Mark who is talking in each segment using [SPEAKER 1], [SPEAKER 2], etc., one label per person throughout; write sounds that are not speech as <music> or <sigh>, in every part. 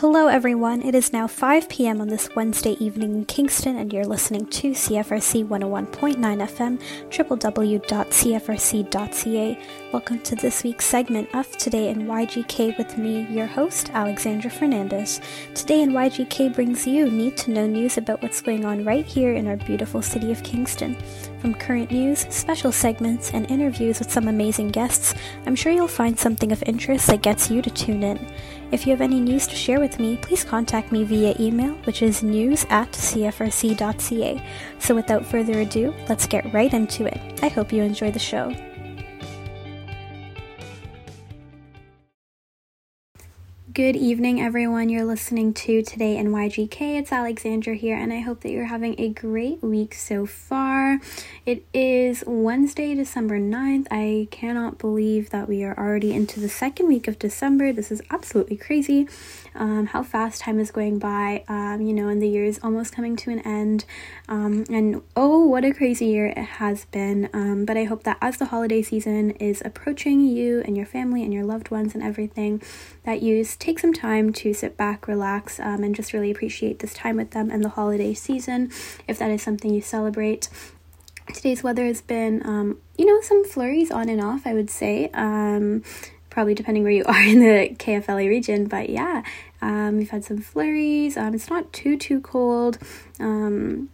[SPEAKER 1] Hello, everyone. It is now 5 p.m. on this Wednesday evening in Kingston, and you're listening to CFRC 101.9 FM, www.cfrc.ca. Welcome to this week's segment of Today in YGK with me, your host, Alexandra Fernandez. Today in YGK brings you need to know news about what's going on right here in our beautiful city of Kingston. From current news, special segments, and interviews with some amazing guests, I'm sure you'll find something of interest that gets you to tune in. If you have any news to share with me, please contact me via email, which is news at cfrc.ca. So without further ado, let's get right into it. I hope you enjoy the show. Good evening, everyone. You're listening to Today in YGK. It's Alexandra here, and I hope that you're having a great week so far. It is Wednesday, December 9th. I cannot believe that we are already into the second week of December. This is absolutely crazy um, how fast time is going by, um, you know, and the year is almost coming to an end. Um, and oh, what a crazy year it has been. Um, but I hope that as the holiday season is approaching you and your family and your loved ones and everything, that you take some time to sit back, relax, um, and just really appreciate this time with them and the holiday season if that is something you celebrate today's weather has been um, you know some flurries on and off i would say um, probably depending where you <laughs> are in the KFLA region. But yeah, um, we've had some flurries. Um, it's not too, too cold. Um,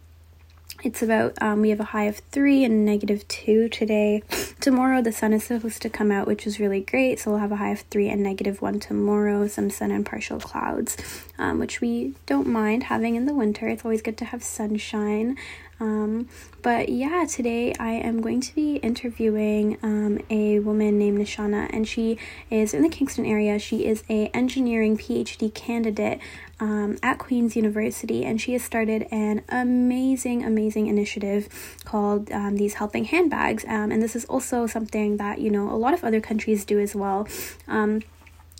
[SPEAKER 1] it's about, um, we have a high of three and negative two today. Tomorrow, the sun is supposed to come out, which is really great. So we'll have a high of three and negative one tomorrow, some sun and partial clouds, um, which we don't mind having in the winter. It's always good to have sunshine. Um, but yeah, today I am going to be interviewing um, a woman named Nishana, and she is in the Kingston area. She is a engineering PhD candidate um, at Queen's University, and she has started an amazing, amazing initiative called um, these helping handbags. Um, and this is also something that you know a lot of other countries do as well. Um,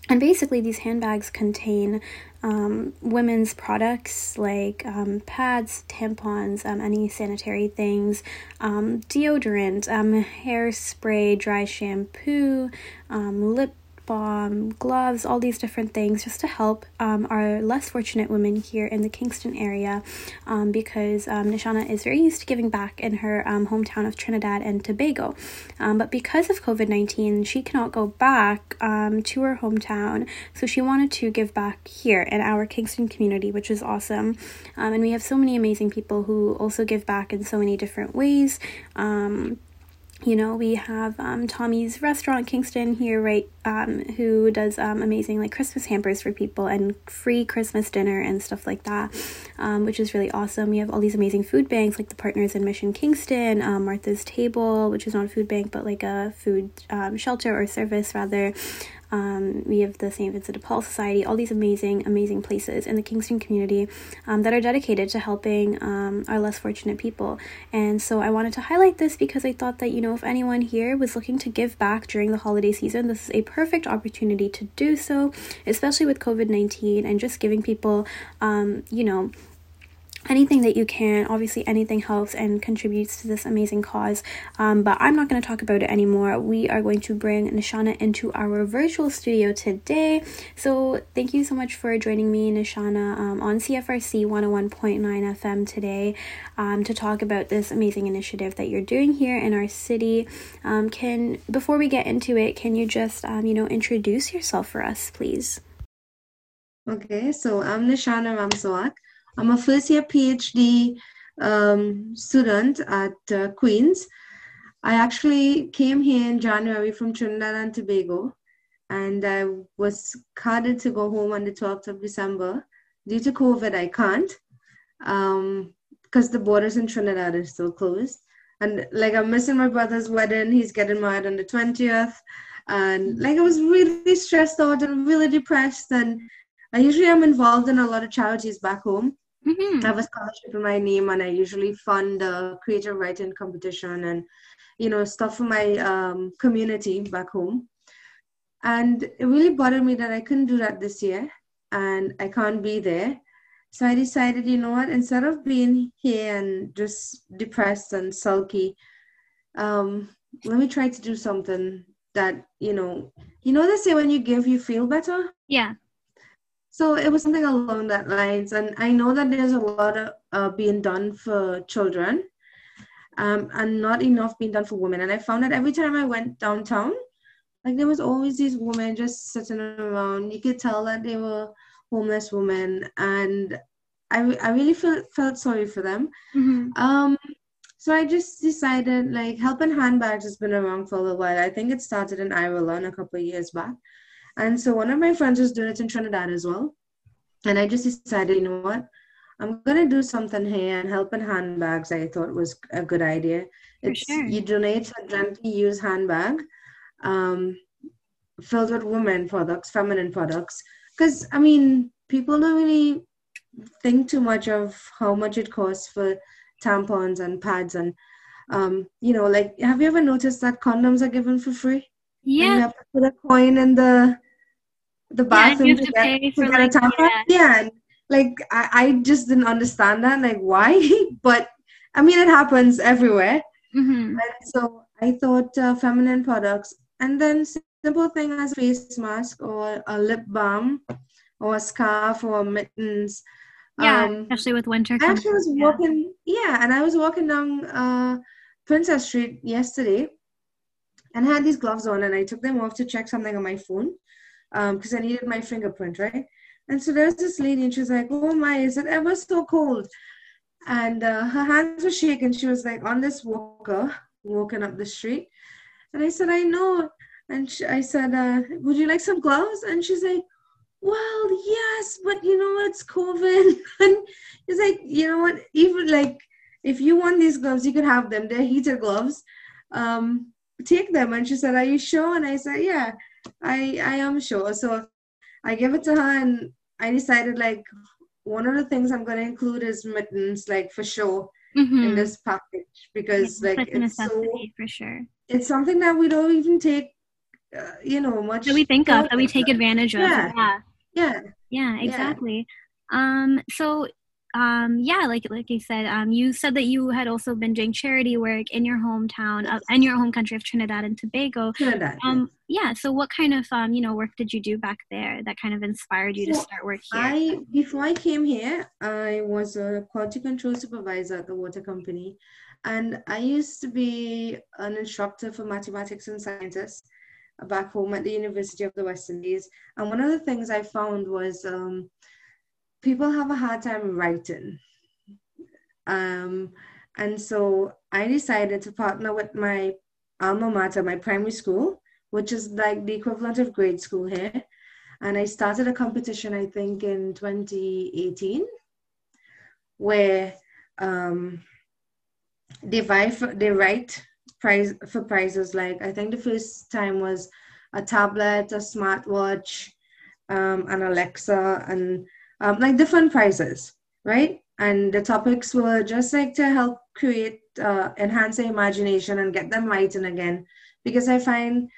[SPEAKER 1] and basically, these handbags contain um, women's products like um, pads, tampons, um, any sanitary things, um, deodorant, um, hairspray, dry shampoo, um, lip balm, gloves, all these different things just to help um, our less fortunate women here in the Kingston area um, because um, Nishana is very used to giving back in her um, hometown of Trinidad and Tobago. Um, but because of COVID 19, she cannot go back um, to her hometown, so she wanted to give back here in our Kingston community, which is awesome. and we have so many amazing people who also give back in so many different ways. You know we have um, tommy's restaurant kingston here right um, who does um, amazing like christmas hampers for people and free christmas dinner and stuff like that um, which is really awesome. We have all these amazing food banks like the partners in mission kingston um, martha's table which is not a food bank but like a food um, shelter or service rather um, we have the St. Vincent de Paul Society, all these amazing, amazing places in the Kingston community um, that are dedicated to helping um, our less fortunate people. And so I wanted to highlight this because I thought that, you know, if anyone here was looking to give back during the holiday season, this is a perfect opportunity to do so, especially with COVID 19 and just giving people, um, you know, anything that you can. Obviously, anything helps and contributes to this amazing cause. Um, but I'm not going to talk about it anymore. We are going to bring Nishana into our virtual studio today. So, thank you so much for joining me, Nishana, um, on CFRC 101.9 FM today um, to talk about this amazing initiative that you're doing here in our city. Um, can before we get into it, can you just um, you know introduce yourself for us, please?
[SPEAKER 2] Okay, so I'm Nishana Ramsawak. I'm a first year PhD um, student at uh, Queen's. I actually came here in January from Trinidad and Tobago, and I was carded to go home on the 12th of December. Due to COVID, I can't because um, the borders in Trinidad are still closed. And like I'm missing my brother's wedding, he's getting married on the 20th. And like I was really stressed out and really depressed. And I usually am involved in a lot of charities back home. Mm-hmm. I have a scholarship in my name, and I usually fund a creative writing competition and you know stuff for my um, community back home. And it really bothered me that I couldn't do that this year, and I can't be there. So I decided, you know what? Instead of being here and just depressed and sulky, um, let me try to do something that you know. You know they say when you give, you feel better.
[SPEAKER 1] Yeah.
[SPEAKER 2] So it was something along that lines and i know that there's a lot of uh, being done for children um, and not enough being done for women and i found that every time i went downtown like there was always these women just sitting around you could tell that they were homeless women and i, I really felt, felt sorry for them
[SPEAKER 1] Mm-hmm.
[SPEAKER 2] um, so I just decided like helping handbags has been around for a little while. I think it started in Ireland a couple of years back. And so one of my friends was doing it in Trinidad as well. And I just decided, you know what? I'm gonna do something here and helping handbags I thought was a good idea.
[SPEAKER 1] For
[SPEAKER 2] It's
[SPEAKER 1] sure.
[SPEAKER 2] you donate a gently used handbag um, filled with women products, feminine products. Because I mean, people don't really think too much of how much it costs for tampons and pads and um, you know, like have you ever noticed that condoms are given for free? And you
[SPEAKER 1] Yeah.
[SPEAKER 2] have to put a coin in the the bathroom
[SPEAKER 1] have
[SPEAKER 2] to,
[SPEAKER 1] to
[SPEAKER 2] get, to get a
[SPEAKER 1] like,
[SPEAKER 2] tampon. Yeah. and, like I, I just didn't understand that, like why? <laughs> but I mean, it happens everywhere.
[SPEAKER 1] Mm-hmm.
[SPEAKER 2] And so I thought uh, feminine products, and then simple thing as face mask or a lip balm or a scarf or mittens.
[SPEAKER 1] Yeah,
[SPEAKER 2] Um,
[SPEAKER 1] especially with winter
[SPEAKER 2] I actually was
[SPEAKER 1] yeah.
[SPEAKER 2] walking, yeah, and I was walking down uh, Princess Street yesterday and I had these gloves on and I took them off to check something on my phone because I needed my fingerprint, right? And so there's this lady and she was like, oh my, is it ever so cold? And uh, her hands were shaking. She was like on this walker walking up the street. And I said, I know. And she, I said, uh, would you like some gloves? And she's like, well, yes, but you know, it's COVID. <laughs> and it's like, you know what, even like, if you want these gloves, you could have them. They're heated gloves. Um, take them. And she said, Are you sure? And I said, Yeah, I, I am sure. So I gave it to her and I decided like one of the things I'm gonna include is mittens, like for sure,
[SPEAKER 1] Mm-hmm.
[SPEAKER 2] in this package because like
[SPEAKER 1] such
[SPEAKER 2] it's so
[SPEAKER 1] for sure.
[SPEAKER 2] it's something that we don't even take uh, you know much
[SPEAKER 1] That we think of, that we take advantage of.
[SPEAKER 2] Yeah.
[SPEAKER 1] Yeah.
[SPEAKER 2] yeah
[SPEAKER 1] Yeah, exactly. Um, so um, yeah, like like you said, um, you said that you had also been doing charity work in your hometown of, in your home country of Trinidad and Tobago.
[SPEAKER 2] Trinidad.
[SPEAKER 1] Um, yeah. So what kind of um, you know, work did you do back there that kind of inspired you to start work here?
[SPEAKER 2] I before I came here, I was a quality control supervisor at the water company, and I used to be an instructor for mathematics and sciences back home at the University of the West Indies. And one of the things I found was um, people have a hard time writing. Um, and so I decided to partner with my alma mater, my primary school, which is like the equivalent of grade school here and I started a competition I think in 2018 where um, they for, they write prize for prizes like I think the first time was a tablet, a smartwatch, um, an Alexa, and um, like different prizes, right? And the topics were just like to help create, uh, enhance their imagination and get them writing again, because I find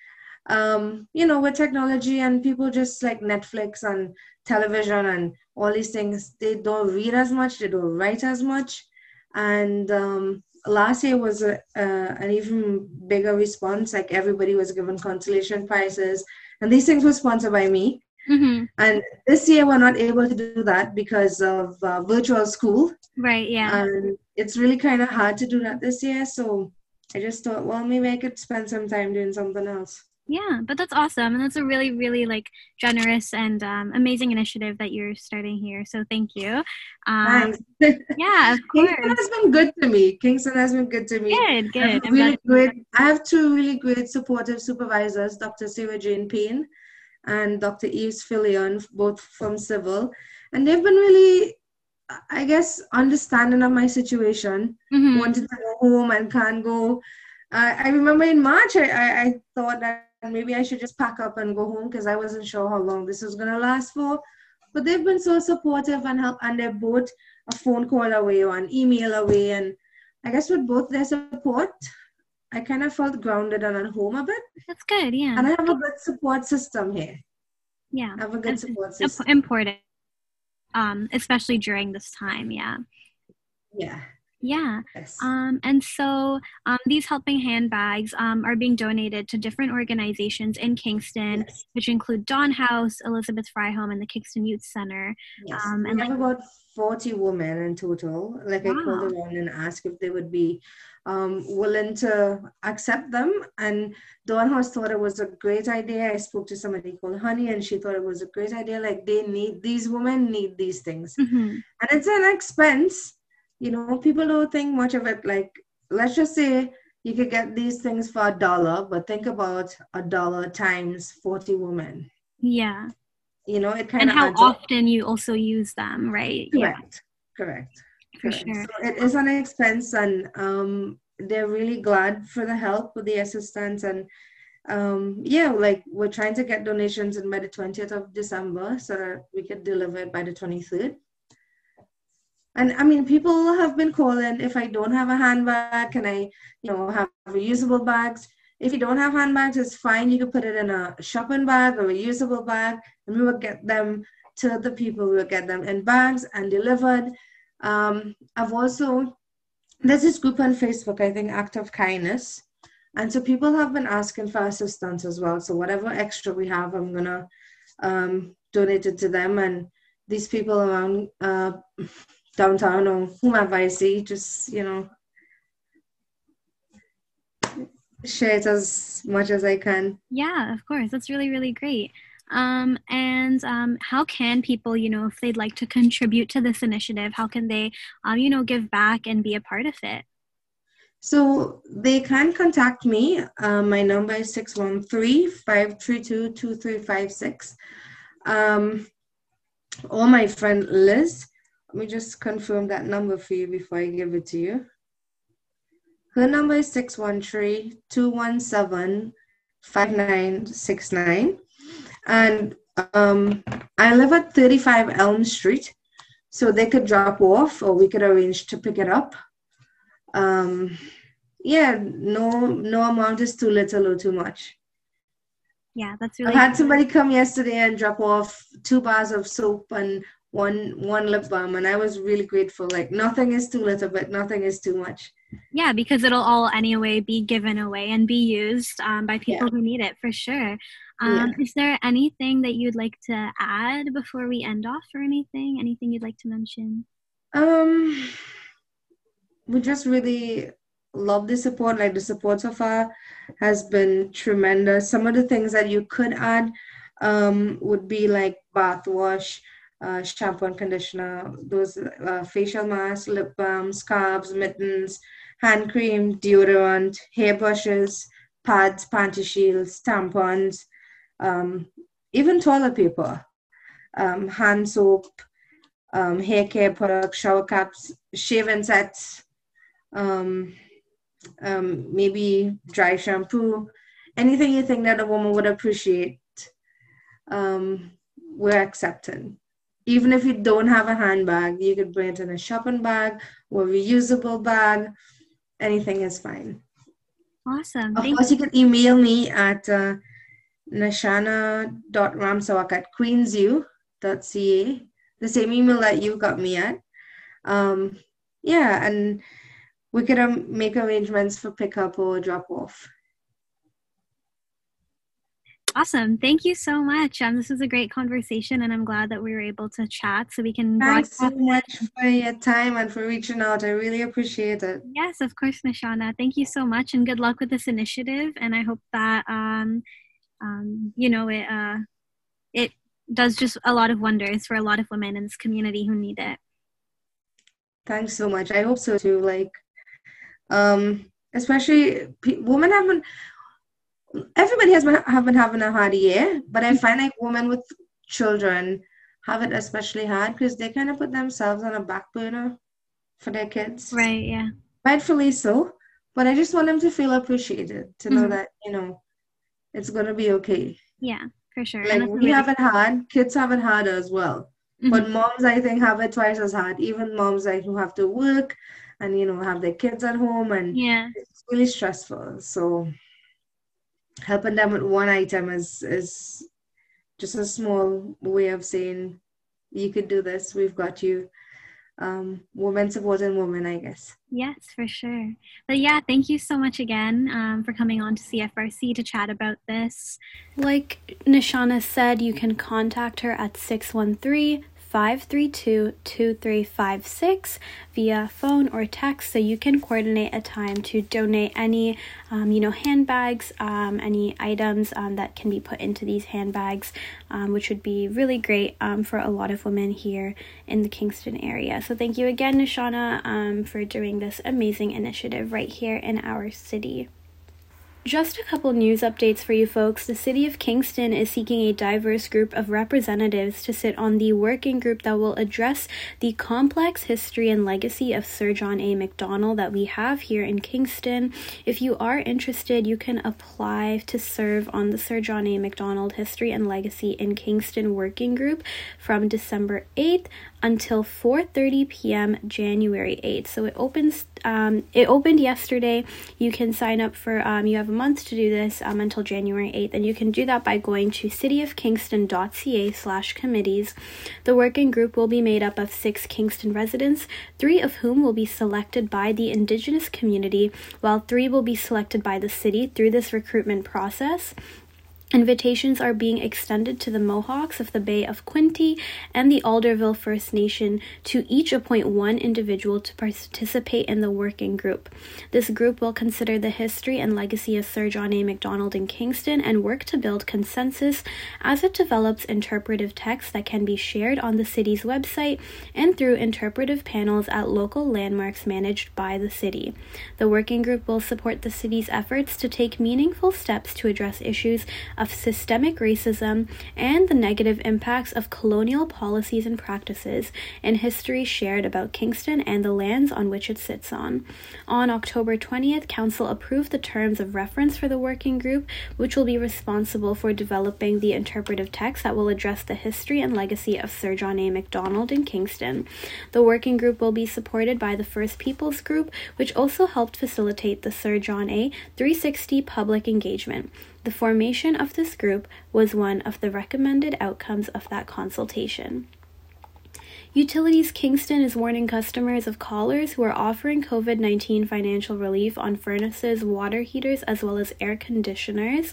[SPEAKER 2] um, you know, with technology and people just like Netflix and television and all these things, they don't read as much, they don't write as much. And um, last year was a, uh, an even bigger response. Like everybody was given consolation prizes, and these things were sponsored by me.
[SPEAKER 1] Mm-hmm.
[SPEAKER 2] And this year we're not able to do that because of uh, virtual school,
[SPEAKER 1] Right. Yeah.
[SPEAKER 2] and it's really kind of hard to do that this year. So I just thought, well, maybe I could spend some time doing something else.
[SPEAKER 1] Yeah, but that's awesome, and that's a really, really like generous and um, amazing initiative that you're starting here. So thank you. Um,
[SPEAKER 2] Thanks. <laughs>
[SPEAKER 1] yeah, of
[SPEAKER 2] Kingston has been good to me. Kingston has been good to me.
[SPEAKER 1] Good,
[SPEAKER 2] I
[SPEAKER 1] good. I'm
[SPEAKER 2] really great. I have two really great supportive supervisors, Dr. Sarah Jane Payne and Dr. Yves Filion, both from civil, and they've been really, I guess, understanding of my situation.
[SPEAKER 1] Mhm.
[SPEAKER 2] Wanted to go home and can't go. Uh, I remember in March, I, I, I thought that maybe I should just pack up and go home because I wasn't sure how long this was gonna last for. But they've been so supportive and help, and they're both a phone call away or an email away. And I guess with both their support, I kind of felt grounded and at home a bit.
[SPEAKER 1] That's good. Yeah.
[SPEAKER 2] And I have a good support system here.
[SPEAKER 1] yeah.
[SPEAKER 2] I have a good support system.
[SPEAKER 1] important, um, especially during this time. Yeah.
[SPEAKER 2] Yeah.
[SPEAKER 3] Yeah. Yes. Um, and so um, these helping handbags um, are being donated to different organizations in Kingston, yes. which include Dawn House, Elizabeth Fry Home, and the Kingston Youth Center.
[SPEAKER 2] Yes. Um, and we have like, about 40 women in total. Like wow. I called around and asked if they would be um, willing to accept them. And Dawn House thought it was a great idea. I spoke to somebody called Honey, and she thought it was a great idea. Like they need these women need these things, mm-hmm. and it's an expense you know, people don't think much of it. Like, let's just say you could get these things for a dollar, but think about a dollar times 40 women.
[SPEAKER 3] Yeah.
[SPEAKER 2] You know, it kind
[SPEAKER 3] of. And how often you also use them, right?
[SPEAKER 2] Correct. Yeah. Correct. For Correct. sure. So it is an expense, and um, they're really glad for the help with the assistance. And um, yeah, like we're trying to get donations in by the 20th of December so that we could deliver it by the 23rd. And I mean, people have been calling if I don't have a handbag, can I, you know, have reusable bags? If you don't have handbags, it's fine. You can put it in a shopping bag or a reusable bag, and we will get them to the people. We will get them in bags and delivered. Um, I've also, there's this group on Facebook, I think, Act of Kindness. And so people have been asking for assistance as well. So whatever extra we have, I'm going to um, donate it to them. And these people around uh, downtown or whomever I see, just, you know, share it as much as I can.
[SPEAKER 3] Yeah, of course. That's really, really great. Um, and um, how can people, you know, if they'd like to contribute to this initiative, how can they, um, you know, give back and be a part of it?
[SPEAKER 2] So they can contact me. Um, my number is 613 532 2356. Um, or my friend Liz. Let me just confirm that number for you before I give it to you. Her number is 613 217 5969. And um, I live at 35 Elm Street, so they could drop off or we could arrange to pick it up. Um, yeah, no, no amount is too little or too much.
[SPEAKER 3] Yeah, that's really.
[SPEAKER 2] I had somebody come yesterday and drop off two bars of soap and one one lip balm and i was really grateful like nothing is too little but nothing is too much
[SPEAKER 3] yeah because it'll all anyway be given away and be used um, by people yeah. who need it for sure um, yeah. is there anything that you'd like to add before we end off or anything? Anything you'd like to mention?
[SPEAKER 2] Um we just really love the support. Like the support so far has been tremendous. Some of the things that you could add um, would be like bath wash uh, shampoo and conditioner, those uh, facial masks, lip balm, scarves, mittens, hand cream, deodorant, hair brushes, pads, panty shields, tampons, um, even toilet paper, um, hand soap, um, hair care products, shower caps, shaving sets, um, um, maybe dry shampoo, anything you think that a woman would appreciate, um, we're accepting even if you don't have a handbag, you could bring it in a shopping bag or reusable bag. Anything is fine.
[SPEAKER 3] Awesome.
[SPEAKER 2] Of Thank course, you can email me at uh, nashana.ramsawak at queensu.ca, the same email that you got me at. Um, yeah, and we could um, make arrangements for pickup or drop off.
[SPEAKER 3] Awesome. Thank you so much. Um, this was a great conversation, and I'm glad that we were able to chat so we can.
[SPEAKER 2] Thanks so much for your time and for reaching out. I really appreciate it.
[SPEAKER 3] Yes, of course, Nishana. Thank you so much, and good luck with this initiative. And I hope that um, um, you know it uh, it does just a lot of wonders for a lot of women in this community who need it.
[SPEAKER 2] Thanks so much. I hope so too. Like, um, especially women haven't everybody has been have been having a hard year, but I find like women with children have it especially hard because they kind of put themselves on a back burner for their kids.
[SPEAKER 3] Right. Yeah.
[SPEAKER 2] Rightfully so, but I just want them to feel appreciated, to know mm-hmm. that you know it's gonna be okay.
[SPEAKER 3] Yeah, for sure.
[SPEAKER 2] Like we really have it had kids haven't had as well. Mm-hmm. But moms, I think, have it twice as hard. Even moms like who have to work and you know have their kids at home, and
[SPEAKER 3] yeah,
[SPEAKER 2] it's really stressful. So helping them with one item is is just a small way of saying you could do this we've got you um, women supporting women, I guess.
[SPEAKER 1] Yes, for sure. But yeah, thank you so much again um, for coming on to CFRC to chat about this. Like Nishana said, you can contact her at 613 532 2356 via phone or text so you can coordinate a time to donate any um, you know handbags um, any items um, that can be put into these handbags um, which would be really great um, for a lot of women here in the kingston area. So thank you again nishana for doing this amazing initiative right here in our city just a couple news updates for you folks. The City of Kingston is seeking a diverse group of representatives to sit on the working group that will address the complex history and legacy of Sir John A. Macdonald that we have here in Kingston. If you are interested, you can apply to serve on the Sir John A. Macdonald History and Legacy in Kingston Working Group from December 8th until 4:30 p.m. January 8th. So it opens. Um, it opened yesterday. You can sign up for. Um, you have a month to do this um, until January 8th, and you can do that by going to cityofkingston.ca slash committees. The working group will be made up of six Kingston residents, three of whom will be selected by the Indigenous community, while three will be selected by the city through this recruitment process. Invitations are being extended to the Mohawks of the Bay of Quinte and the Alderville First Nation to each appoint one individual to participate in the working group. This group will consider the history and legacy of Sir John A. Macdonald in Kingston and work to build consensus as it develops interpretive text that can be shared on the city's website and through interpretive panels at local landmarks managed by the city. The working group will support the city's efforts to take meaningful steps to address issues of systemic racism and the negative impacts of colonial policies and practices in history shared about Kingston and the lands on which it sits on. On October 20th, Council approved the terms of reference for the working group, which will be responsible for developing the interpretive text that will address the history and legacy of Sir John A. Macdonald in Kingston. The working group will be supported by the First Peoples Group, which also helped facilitate the Sir John A. 360 public engagement. The formation of this group was one of the recommended outcomes of that consultation. Utilities Kingston is warning customers of callers who are offering COVID 19 financial relief on furnaces, water heaters, as well as air conditioners.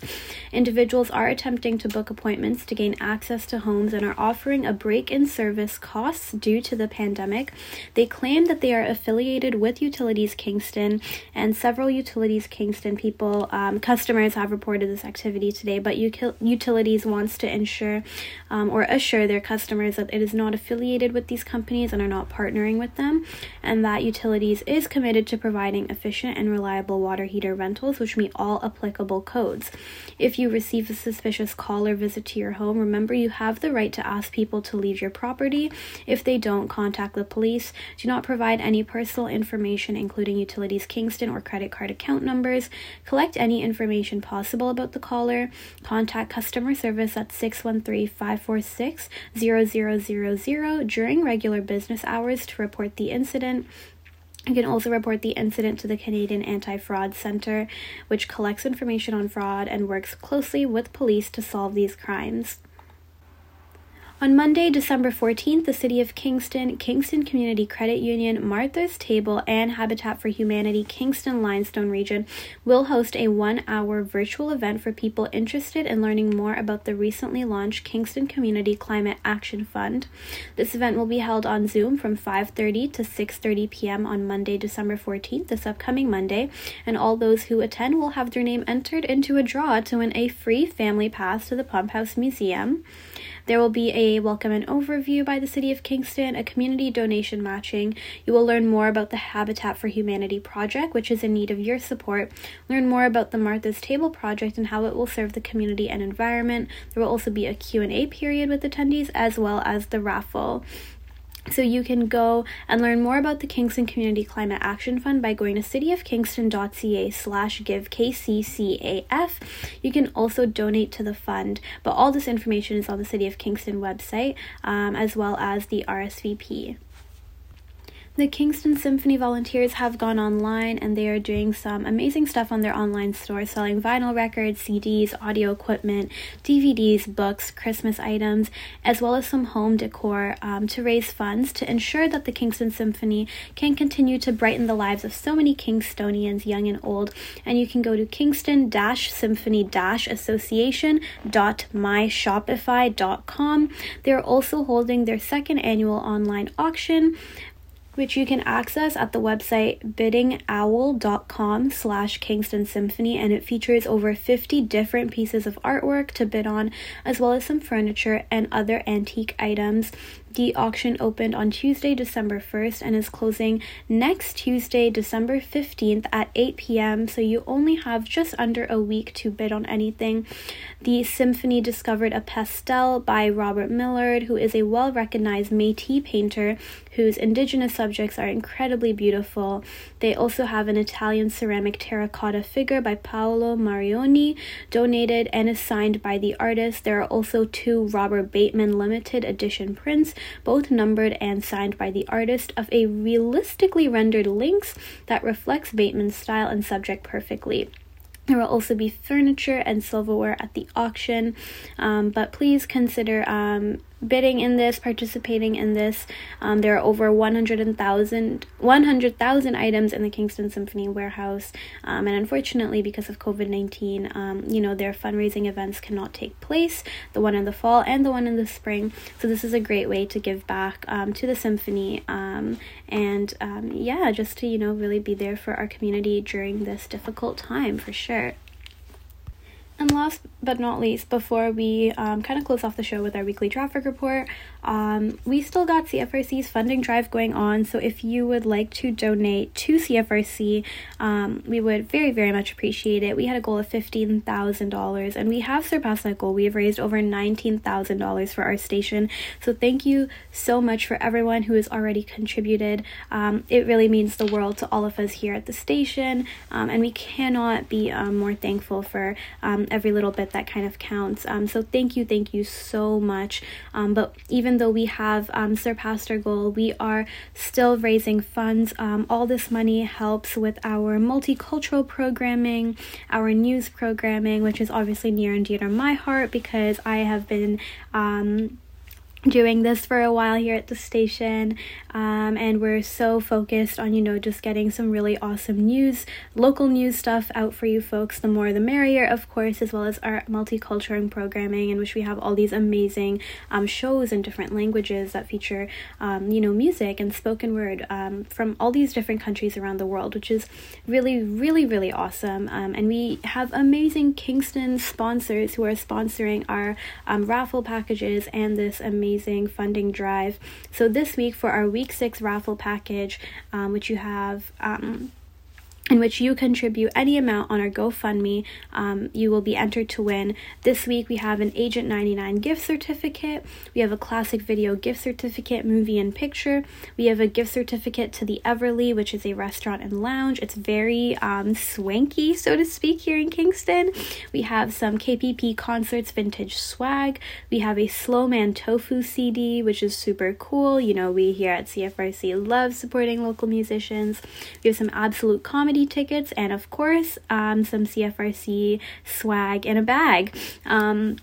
[SPEAKER 1] Individuals are attempting to book appointments to gain access to homes and are offering a break in service costs due to the pandemic. They claim that they are affiliated with Utilities Kingston, and several Utilities Kingston people, um, customers, have reported this activity today. But Utilities wants to ensure um, or assure their customers that it is not affiliated with these companies and are not partnering with them, and that Utilities is committed to providing efficient and reliable water heater rentals which meet all applicable codes. If you receive a suspicious call or visit to your home, remember you have the right to ask people to leave your property. If they don't, contact the police. Do not provide any personal information, including Utilities Kingston or credit card account numbers. Collect any information possible about the caller. Contact customer service at 613 546 0000 during regular business hours to report the incident. You can also report the incident to the Canadian Anti Fraud Centre, which collects information on fraud and works closely with police to solve these crimes. On Monday, December 14th, the City of Kingston, Kingston Community Credit Union, Martha's Table, and Habitat for Humanity Kingston Limestone Region will host a one hour virtual event for people interested in learning more about the recently launched Kingston Community Climate Action Fund. This event will be held on Zoom from 5.30 to 6.30 p.m. on Monday, December 14th, this upcoming Monday, and all those who attend will have their name entered into a draw to win a free family pass to the Pump House Museum. There will be a welcome and overview by the City of Kingston, a community donation matching. You will learn more about the Habitat for Humanity project, which is in need of your support. Learn more about the Martha's Table project and how it will serve the community and environment. There will also be a Q&A period with attendees as well as the raffle. So you can go and learn more about the Kingston Community Climate Action Fund by going to cityofkingston.ca slash give KCCAF. You can also donate to the fund, but all this information is on the City of Kingston website um, as well as the RSVP. The Kingston Symphony volunteers have gone online and they are doing some amazing stuff on their online store, selling vinyl records, CDs, audio equipment, DVDs, books, Christmas items, as well as some home decor um, to raise funds to ensure that the Kingston Symphony can continue to brighten the lives of so many Kingstonians, young and old. And you can go to kingston symphony association.myshopify.com. They're also holding their second annual online auction which you can access at the website biddingowl.com slash kingston symphony and it features over 50 different pieces of artwork to bid on as well as some furniture and other antique items the auction opened on Tuesday, December 1st, and is closing next Tuesday, December 15th at 8 p.m. So you only have just under a week to bid on anything. The symphony discovered a pastel by Robert Millard, who is a well recognized Metis painter whose indigenous subjects are incredibly beautiful. They also have an Italian ceramic terracotta figure by Paolo Marioni, donated and is signed by the artist. There are also two Robert Bateman limited edition prints both numbered and signed by the artist, of a realistically rendered lynx that reflects Bateman's style and subject perfectly. There will also be furniture and silverware at the auction, um, but please consider um, bidding in this, participating in this. Um, there are over 100,000 100, items in the Kingston Symphony warehouse, um, and unfortunately, because of COVID 19, um, you know, their fundraising events cannot take place the one in the fall and the one in the spring. So, this is a great way to give back um, to the symphony um, and, um, yeah, just to, you know, really be there for our community during this difficult time for sure. And last but not least, before we um, kind of close off the show with our weekly traffic report, um, we still got CFRC's funding drive going on. So if you would like to donate to CFRC, um, we would very, very much appreciate it. We had a goal of $15,000 and we have surpassed that goal. We have raised over $19,000 for our station. So thank you so much for everyone who has already contributed. Um, it really means the world to all of us here at the station, um, and we cannot be um, more thankful for um, every little bit that kind of counts. So thank you, thank you so much. But even though we have um, surpassed our goal, we are still raising funds. Um, all this money helps with our multicultural programming, our news programming, which is obviously near and dear to my heart because I have been um, doing this for a while here at the station um, and we're so focused on you know just getting some really awesome news local news stuff out for you folks. The more the merrier of course as well as our multicultural programming in which we have all these amazing um, shows in different languages that feature um, you know music and spoken word um, from all these different countries around the world which is really really really awesome. Um, and we have amazing kingston sponsors who are sponsoring our um, raffle packages and this amazing funding drive. So this week for our week six raffle package, um, which you have. Um, in which you contribute any amount on our GoFundMe, um, you will be entered to win. This week we have an Agent 99 gift certificate. We have a classic video gift certificate, movie and picture. We have a gift certificate to the Everly, which is a restaurant and lounge. It's very um, swanky, so to speak, here in Kingston. We have some KPP Concerts vintage swag. We have a Slow Man Tofu CD, which is super cool. You know, we here at CFRC love supporting local musicians. We have some Absolute Comedy tickets, and of course, um, some CFRC swag in a bag. Um,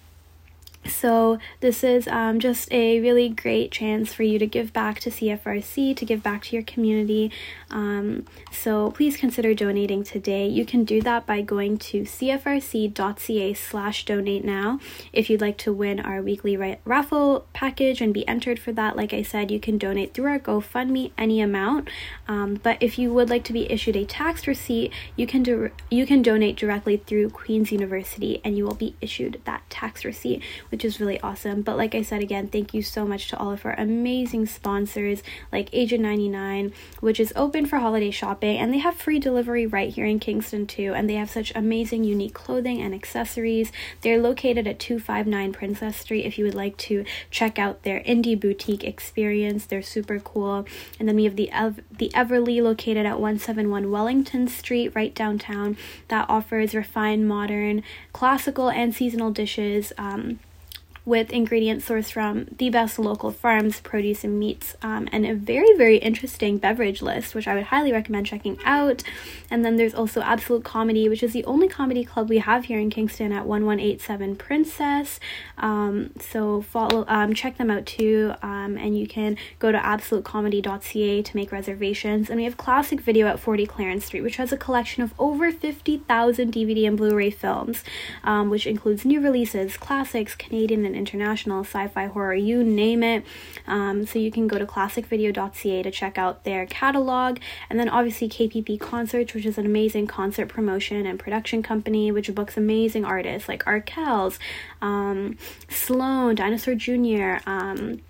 [SPEAKER 1] so, this is um, just a really great chance for you to give back to CFRC, to give back to your community. Um, so, please consider donating today. You can do that by going to cfrc.ca slash donate now. If you'd like to win our weekly ra- raffle package and be entered for that, like I said, you can donate through our GoFundMe any amount. Um, but if you would like to be issued a tax receipt, you can do you can donate directly through Queen's University, and you will be issued that tax receipt which is really awesome. But like I said again, thank you so much to all of our amazing sponsors like Agent 99, which is open for holiday shopping and they have free delivery right here in Kingston too. And they have such amazing, unique clothing and accessories. They're located at 259 Princess Street if you would like to check out their indie boutique experience. They're super cool. And then we have the Ev- the Everly located at 171 Wellington Street right downtown that offers refined, modern, classical, and seasonal dishes. Um, with ingredients sourced from the best local farms, produce, and meats, um, and a very, very interesting beverage list, which I would highly recommend checking out. And then there's also Absolute Comedy, which is the only comedy club we have here in Kingston at 1187 Princess. Um, so follow, um, check them out too, um, and you can go to absolutecomedy.ca to make reservations. And we have Classic Video at 40 Clarence Street, which has a collection of over 50,000 DVD and Blu-ray films, um, which includes new releases, classics, Canadian and international sci-fi horror, you name it. Um, so you can go to classicvideo.ca to check out their catalog, and then obviously KPP Concerts, which is an amazing concert promotion and production company, which books amazing artists like Arkells, um, Sloan, Dinosaur Jr. Um,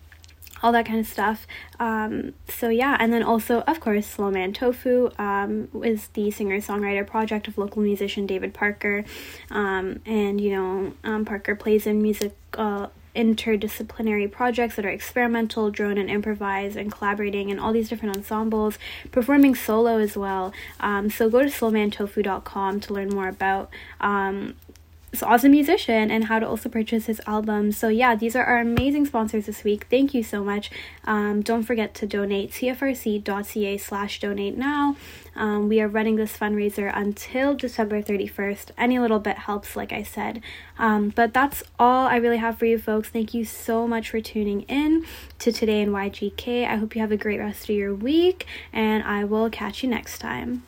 [SPEAKER 1] all that kind of stuff. Um, so yeah, and then also, of course, Slow Man Tofu um, is the singer-songwriter project of local musician David Parker, um, and you know, um, Parker plays in music. Uh, interdisciplinary projects that are experimental, drone and improvise, and collaborating in all these different ensembles, performing solo as well. Um, so go to slowmantofu.com to learn more about um, this awesome musician and how to also purchase his album. So yeah, these are our amazing sponsors this week. Thank you so much. Um, don't forget to donate cfrc.ca slash donate now. Um, we are running this fundraiser until December 31st. Any little bit helps, like I said. Um, but that's all I really have for you folks. Thank you so much for tuning in to Today in YGK. I hope you have a great rest of your week, and I will catch you next time.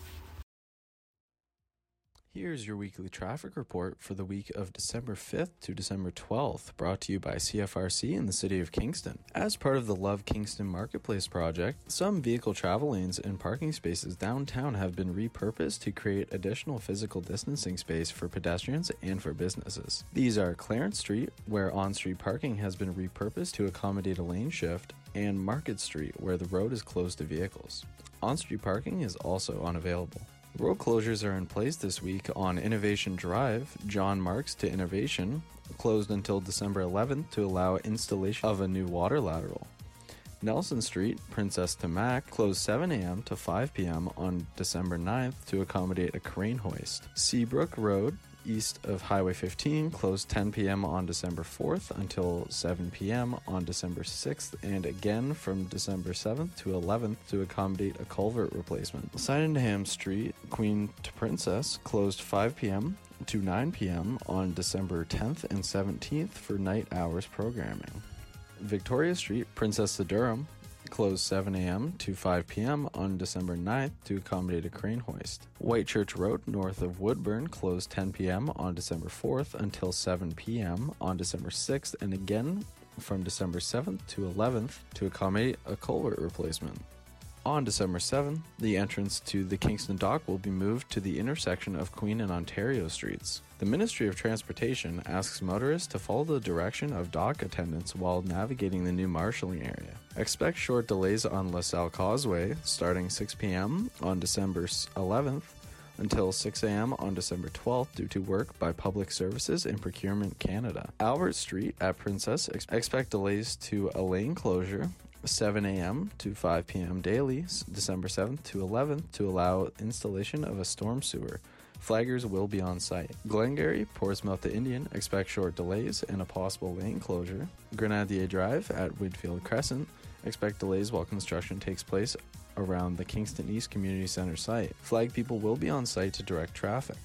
[SPEAKER 4] Here's your weekly traffic report for the week of December 5th to December 12th, brought to you by CFRC in the City of Kingston. As part of the Love Kingston Marketplace project, some vehicle travel lanes and parking spaces downtown have been repurposed to create additional physical distancing space for pedestrians and for businesses. These are Clarence Street, where on street parking has been repurposed to accommodate a lane shift, and Market Street, where the road is closed to vehicles. On street parking is also unavailable. Road closures are in place this week on Innovation Drive, John Marks to Innovation, closed until December 11th to allow installation of a new water lateral. Nelson Street, Princess to Mac, closed 7 a.m. to 5 p.m. on December 9th to accommodate a crane hoist. Seabrook Road, east of Highway 15 closed 10 p.m. on December 4th until 7 p.m. on December 6th, and again from December 7th to 11th to accommodate a culvert replacement. Sydenham Street, Queen to Princess, closed 5 p.m. to 9 p.m. on December 10th and 17th for night hours programming. Victoria Street, Princess to Durham, closed 7 a.m. to 5 p.m. on December 9th to accommodate a crane hoist. Whitechurch Road, north of Woodburn, closed 10 p.m. on December 4th until 7 p.m. on December 6th, and again from December 7th to 11th to accommodate a culvert replacement. On December 7th, the entrance to the Kingston Dock will be moved to the intersection of Queen and Ontario Streets. The Ministry of Transportation asks motorists to follow the direction of dock attendants while navigating the new marshalling area. Expect short delays on LaSalle Causeway starting 6 p.m. on December 11th until 6 a.m. on December 12th due to work by Public Services and Procurement Canada. Albert Street at Princess expect delays to a lane closure 7 a.m. to 5 p.m. daily, December 7th to 11th, to allow installation of a storm sewer. Flaggers will be on site. Glengarry, Portsmouth to Indian, expect short delays and a possible lane closure. Grenadier Drive at Whitfield Crescent, expect delays while construction takes place around the Kingston East Community Center site. Flag people will be on site to direct traffic.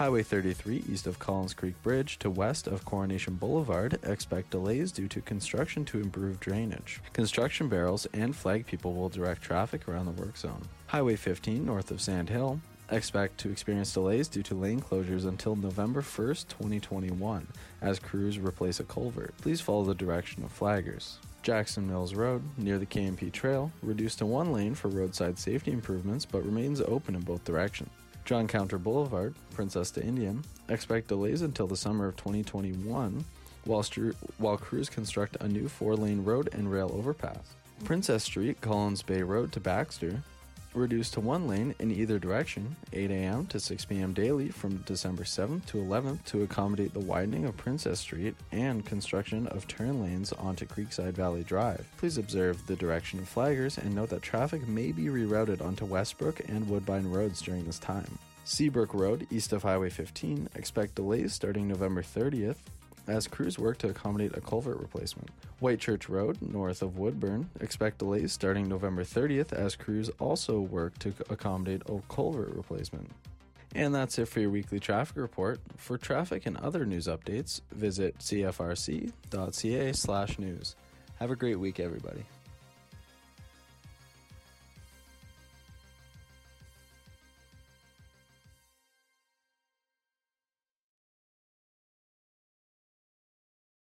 [SPEAKER 4] Highway 33 east of Collins Creek Bridge to west of Coronation Boulevard expect delays due to construction to improve drainage. Construction barrels and flag people will direct traffic around the work zone. Highway 15 north of Sand Hill expect to experience delays due to lane closures until November 1st, 2021, as crews replace a culvert. Please follow the direction of flaggers. Jackson Mills Road, near the KMP Trail, reduced to one lane for roadside safety improvements but remains open in both directions. John Counter Boulevard, Princess to Indian, expect delays until the summer of 2021 while, stru- while crews construct a new four lane road and rail overpass. Princess Street, Collins Bay Road to Baxter, reduced to one lane in either direction, 8 a.m. to 6 p.m. daily from December 7th to 11th to accommodate the widening of Princess Street and construction of turn lanes onto Creekside Valley Drive. Please observe the direction of flaggers and note that traffic may be rerouted onto Westbrook and Woodbine roads during this time. Seabrook Road, east of Highway 15, expect delays starting November 30th as crews work to accommodate a culvert replacement. Whitechurch Road, north of Woodburn, expect delays starting November 30th as crews also work to accommodate a culvert replacement. And that's it for your weekly traffic report. For traffic and other news updates, visit cfrc.ca/news. Have a great week everybody.